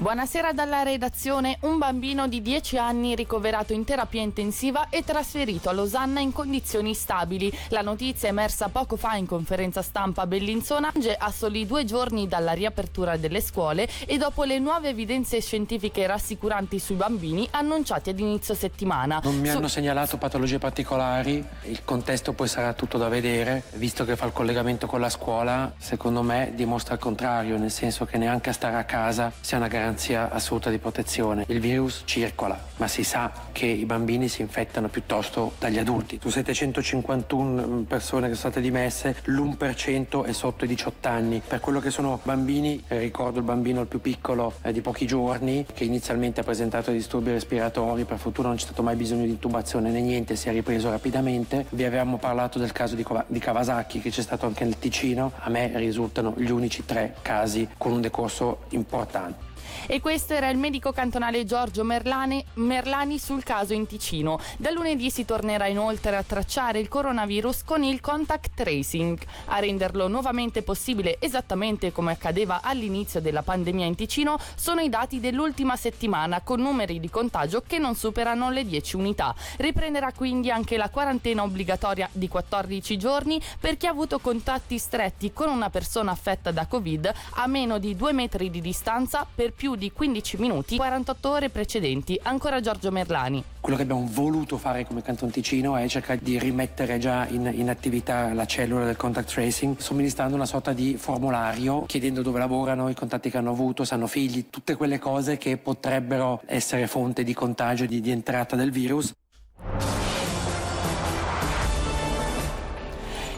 Buonasera dalla redazione. Un bambino di 10 anni ricoverato in terapia intensiva e trasferito a Losanna in condizioni stabili. La notizia emersa poco fa in conferenza stampa a Bellinzona a soli due giorni dalla riapertura delle scuole e dopo le nuove evidenze scientifiche rassicuranti sui bambini annunciati ad inizio settimana. Non mi Su... hanno segnalato patologie particolari, il contesto poi sarà tutto da vedere, visto che fa il collegamento con la scuola, secondo me dimostra il contrario, nel senso che neanche a stare a casa sia una garanzia garanzia assoluta di protezione. Il virus circola, ma si sa che i bambini si infettano piuttosto dagli adulti. Su 751 persone che sono state dimesse, l'1% è sotto i 18 anni. Per quello che sono bambini, eh, ricordo il bambino il più piccolo eh, di pochi giorni, che inizialmente ha presentato disturbi respiratori, per fortuna non c'è stato mai bisogno di intubazione né niente, si è ripreso rapidamente. Vi avevamo parlato del caso di, di Kawasaki che c'è stato anche nel Ticino, a me risultano gli unici tre casi con un decorso importante. E questo era il medico cantonale Giorgio Merlani, Merlani sul caso in Ticino. Da lunedì si tornerà inoltre a tracciare il coronavirus con il contact tracing. A renderlo nuovamente possibile, esattamente come accadeva all'inizio della pandemia in Ticino, sono i dati dell'ultima settimana con numeri di contagio che non superano le 10 unità. Riprenderà quindi anche la quarantena obbligatoria di 14 giorni per chi ha avuto contatti stretti con una persona affetta da Covid a meno di 2 metri di distanza per più di 15 minuti 48 ore precedenti. Ancora Giorgio Merlani. Quello che abbiamo voluto fare come Canton Ticino è cercare di rimettere già in, in attività la cellula del contact tracing, somministrando una sorta di formulario chiedendo dove lavorano, i contatti che hanno avuto, se hanno figli, tutte quelle cose che potrebbero essere fonte di contagio, di, di entrata del virus.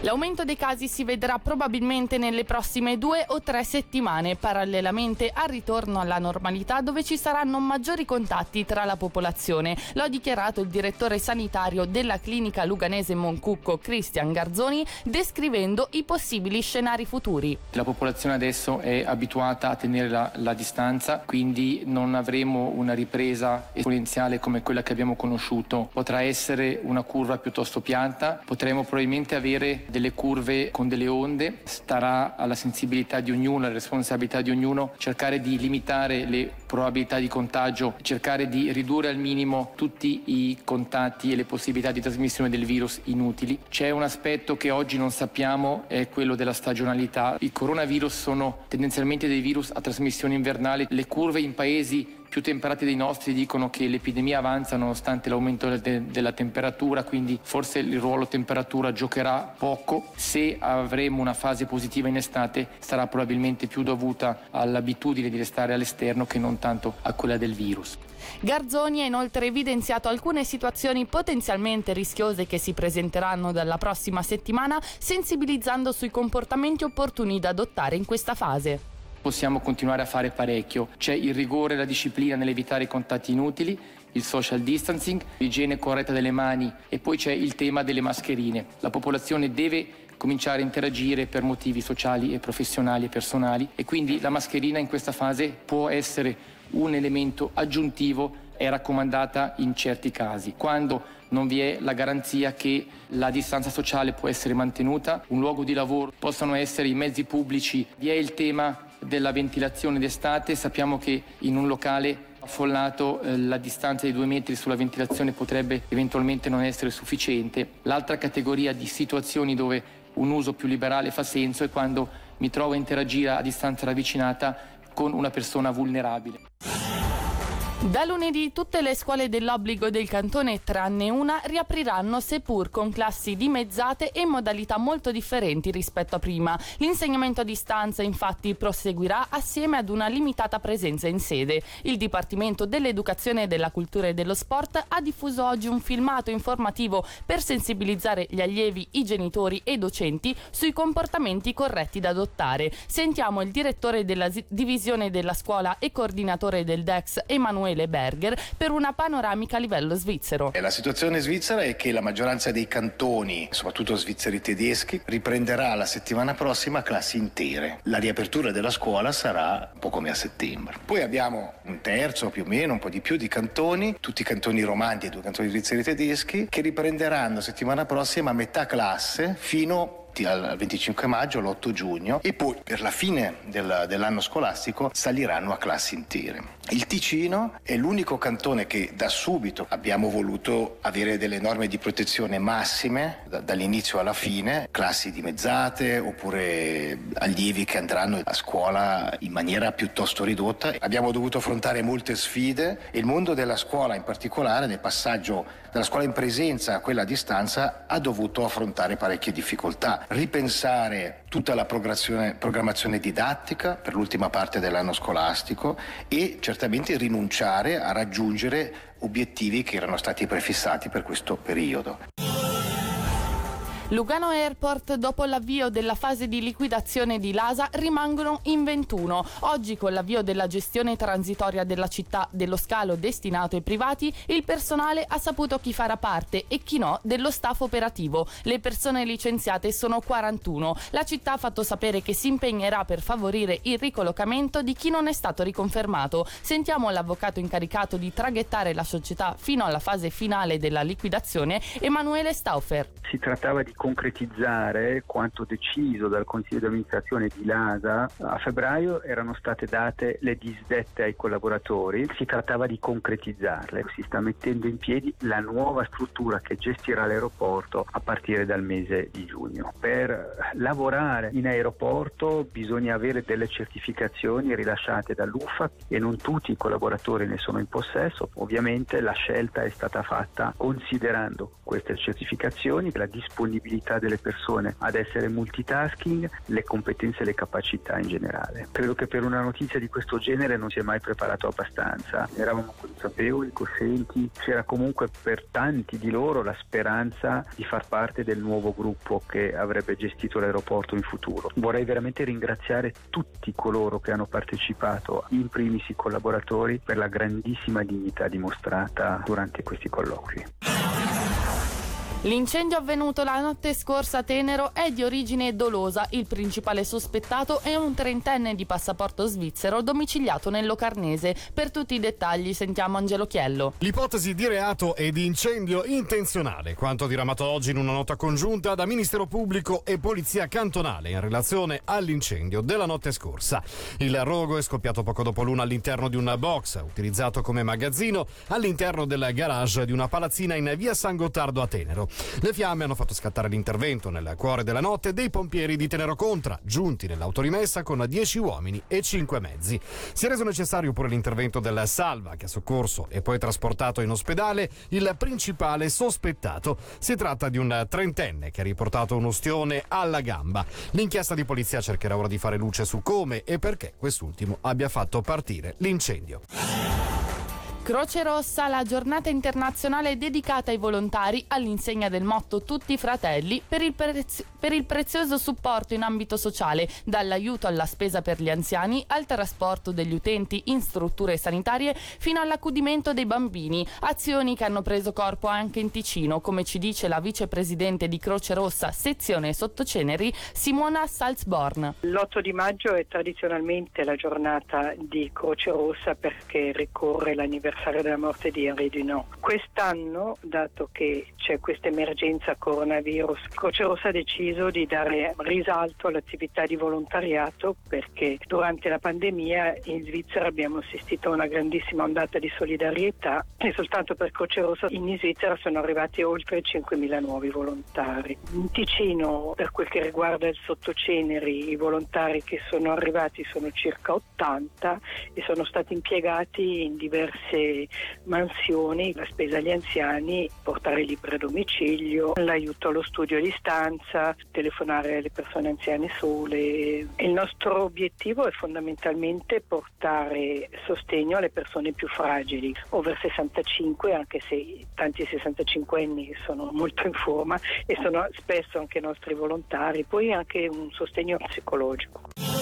L'aumento dei casi si vedrà probabilmente nelle prossime due o tre settimane, parallelamente al ritorno alla normalità dove ci saranno maggiori contatti tra la popolazione. Lo ha dichiarato il direttore sanitario della clinica luganese Moncucco, Cristian Garzoni, descrivendo i possibili scenari futuri. La popolazione adesso è abituata a tenere la, la distanza, quindi non avremo una ripresa esponenziale come quella che abbiamo conosciuto. Potrà essere una curva piuttosto pianta, potremo probabilmente avere delle curve con delle onde, starà alla sensibilità di ognuno, alla responsabilità di ognuno cercare di limitare le probabilità di contagio, cercare di ridurre al minimo tutti i contatti e le possibilità di trasmissione del virus inutili. C'è un aspetto che oggi non sappiamo, è quello della stagionalità. I coronavirus sono tendenzialmente dei virus a trasmissione invernale, le curve in paesi più temperati dei nostri dicono che l'epidemia avanza nonostante l'aumento de- della temperatura, quindi forse il ruolo temperatura giocherà poco. Se avremo una fase positiva in estate sarà probabilmente più dovuta all'abitudine di restare all'esterno che non tanto a quella del virus. Garzoni ha inoltre evidenziato alcune situazioni potenzialmente rischiose che si presenteranno dalla prossima settimana, sensibilizzando sui comportamenti opportuni da adottare in questa fase possiamo continuare a fare parecchio. C'è il rigore e la disciplina nell'evitare i contatti inutili, il social distancing, l'igiene corretta delle mani e poi c'è il tema delle mascherine. La popolazione deve cominciare a interagire per motivi sociali e professionali e personali e quindi la mascherina in questa fase può essere un elemento aggiuntivo è raccomandata in certi casi. Quando non vi è la garanzia che la distanza sociale può essere mantenuta, un luogo di lavoro possano essere i mezzi pubblici, vi è il tema della ventilazione d'estate, sappiamo che in un locale affollato eh, la distanza di due metri sulla ventilazione potrebbe eventualmente non essere sufficiente. L'altra categoria di situazioni dove un uso più liberale fa senso è quando mi trovo a interagire a distanza ravvicinata con una persona vulnerabile. Da lunedì tutte le scuole dell'obbligo del cantone, tranne una, riapriranno seppur con classi dimezzate e modalità molto differenti rispetto a prima. L'insegnamento a distanza infatti proseguirà assieme ad una limitata presenza in sede. Il Dipartimento dell'Educazione, della Cultura e dello Sport ha diffuso oggi un filmato informativo per sensibilizzare gli allievi, i genitori e i docenti sui comportamenti corretti da adottare. Sentiamo il direttore della divisione della scuola e coordinatore del DEX, Emanuele Emanuele Berger per una panoramica a livello svizzero. La situazione svizzera è che la maggioranza dei cantoni, soprattutto svizzeri tedeschi, riprenderà la settimana prossima classi intere. La riapertura della scuola sarà un po' come a settembre. Poi abbiamo un terzo più o meno, un po' di più di cantoni, tutti i cantoni romani e due cantoni svizzeri tedeschi, che riprenderanno settimana prossima a metà classe fino al 25 maggio, l'8 giugno e poi per la fine del, dell'anno scolastico saliranno a classi intere. Il Ticino è l'unico cantone che da subito abbiamo voluto avere delle norme di protezione massime da, dall'inizio alla fine, classi dimezzate oppure allievi che andranno a scuola in maniera piuttosto ridotta. Abbiamo dovuto affrontare molte sfide e il mondo della scuola in particolare nel passaggio dalla scuola in presenza a quella a distanza ha dovuto affrontare parecchie difficoltà, ripensare tutta la programmazione, didattica per l'ultima parte dell'anno scolastico e certamente rinunciare a raggiungere obiettivi che erano stati prefissati per questo periodo. Lugano Airport, dopo l'avvio della fase di liquidazione di Lasa, rimangono in 21. Oggi, con l'avvio della gestione transitoria della città dello scalo destinato ai privati, il personale ha saputo chi farà parte e chi no dello staff operativo. Le persone licenziate sono 41. La città ha fatto sapere che si impegnerà per favorire il ricollocamento di chi non è stato riconfermato. Sentiamo l'avvocato incaricato di traghettare la società fino alla fase finale della liquidazione, Emanuele Stauffer. Si trattava di concretizzare quanto deciso dal Consiglio di amministrazione di LASA, a febbraio erano state date le disdette ai collaboratori, si trattava di concretizzarle. Si sta mettendo in piedi la nuova struttura che gestirà l'aeroporto a partire dal mese di giugno. Per lavorare in aeroporto bisogna avere delle certificazioni rilasciate dall'UFA e non tutti i collaboratori ne sono in possesso. Ovviamente la scelta è stata fatta considerando queste certificazioni, la disponibilità l'abilità delle persone ad essere multitasking, le competenze e le capacità in generale. Credo che per una notizia di questo genere non si è mai preparato abbastanza. Eravamo consapevoli, coscienti, c'era comunque per tanti di loro la speranza di far parte del nuovo gruppo che avrebbe gestito l'aeroporto in futuro. Vorrei veramente ringraziare tutti coloro che hanno partecipato, in primis i collaboratori, per la grandissima dignità dimostrata durante questi colloqui. L'incendio avvenuto la notte scorsa a Tenero è di origine dolosa. Il principale sospettato è un trentenne di passaporto svizzero domiciliato nel Locarnese. Per tutti i dettagli sentiamo Angelo Chiello. L'ipotesi di reato è di incendio intenzionale, quanto diramato oggi in una nota congiunta da Ministero Pubblico e Polizia Cantonale in relazione all'incendio della notte scorsa. Il rogo è scoppiato poco dopo l'una all'interno di un box utilizzato come magazzino all'interno del garage di una palazzina in via San Gottardo a Tenero. Le fiamme hanno fatto scattare l'intervento nel cuore della notte dei pompieri di Tenero Contra, giunti nell'autorimessa con 10 uomini e 5 mezzi. Si è reso necessario pure l'intervento del Salva, che ha soccorso e poi trasportato in ospedale il principale sospettato. Si tratta di un trentenne che ha riportato un ostione alla gamba. L'inchiesta di polizia cercherà ora di fare luce su come e perché quest'ultimo abbia fatto partire l'incendio. Croce Rossa, la giornata internazionale dedicata ai volontari all'insegna del motto Tutti fratelli per il, prez- per il, prezioso supporto in ambito sociale, dall'aiuto alla spesa per gli anziani al trasporto degli utenti in strutture sanitarie fino all'accudimento dei bambini. Azioni che hanno preso corpo anche in Ticino, come ci dice la vicepresidente di Croce Rossa, sezione Sottoceneri, Simona Salzborn. L'8 di maggio è tradizionalmente la giornata di Croce Rossa perché ricorre l'anniversario l'anniversario della morte di Henri Dunant. Quest'anno, dato che c'è questa emergenza coronavirus, Croce Rossa ha deciso di dare risalto all'attività di volontariato perché durante la pandemia in Svizzera abbiamo assistito a una grandissima ondata di solidarietà e soltanto per Croce Rossa in Svizzera sono arrivati oltre 5.000 nuovi volontari. In Ticino, per quel che riguarda il Sottoceneri, i volontari che sono arrivati sono circa 80 e sono stati impiegati in diverse mansioni, la spesa agli anziani, portare libri a domicilio, l'aiuto allo studio a distanza, telefonare alle persone anziane sole. Il nostro obiettivo è fondamentalmente portare sostegno alle persone più fragili, over 65, anche se tanti 65 anni sono molto in forma e sono spesso anche nostri volontari, poi anche un sostegno psicologico.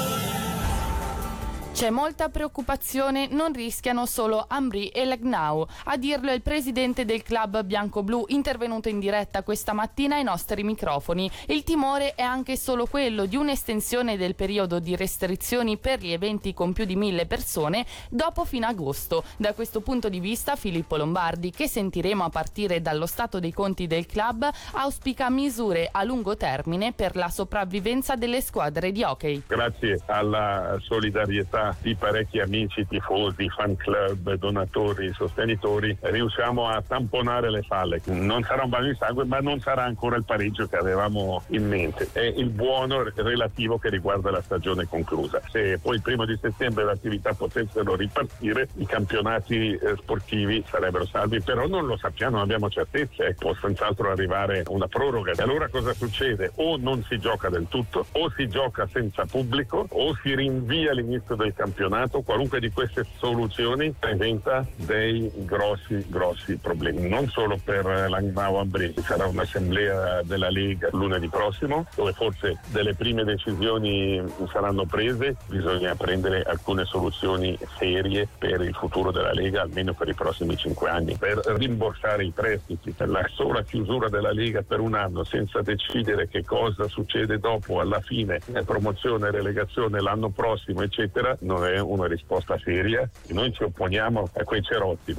C'è molta preoccupazione, non rischiano solo Ambri e Legnau. A dirlo è il presidente del club bianco-blu intervenuto in diretta questa mattina ai nostri microfoni. Il timore è anche solo quello di un'estensione del periodo di restrizioni per gli eventi con più di mille persone dopo fino agosto. Da questo punto di vista Filippo Lombardi, che sentiremo a partire dallo stato dei conti del club, auspica misure a lungo termine per la sopravvivenza delle squadre di hockey. Grazie alla solidarietà di parecchi amici, tifosi, fan club, donatori, sostenitori, riusciamo a tamponare le falle. Non sarà un bagno di sangue, ma non sarà ancora il pareggio che avevamo in mente. È il buono relativo che riguarda la stagione conclusa. Se poi il primo di settembre le attività potessero ripartire, i campionati eh, sportivi sarebbero salvi, però non lo sappiamo, non abbiamo certezze, può senz'altro arrivare una proroga. E allora cosa succede? O non si gioca del tutto, o si gioca senza pubblico, o si rinvia l'inizio del campionato, qualunque di queste soluzioni presenta dei grossi, grossi problemi. Non solo per l'Angnau Ambresi, sarà un'assemblea della Lega lunedì prossimo, dove forse delle prime decisioni saranno prese, bisogna prendere alcune soluzioni serie per il futuro della Lega, almeno per i prossimi cinque anni, per rimborsare i prestiti, la sola chiusura della Lega per un anno senza decidere che cosa succede dopo, alla fine, promozione, relegazione l'anno prossimo, eccetera, non è una risposta seria e noi ci opponiamo a quei cerotti.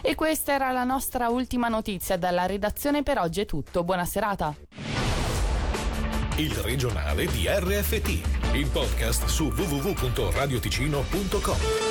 E questa era la nostra ultima notizia. Dalla redazione per oggi è tutto. Buona serata. Il regionale di RFT, il podcast su www.radioticino.com.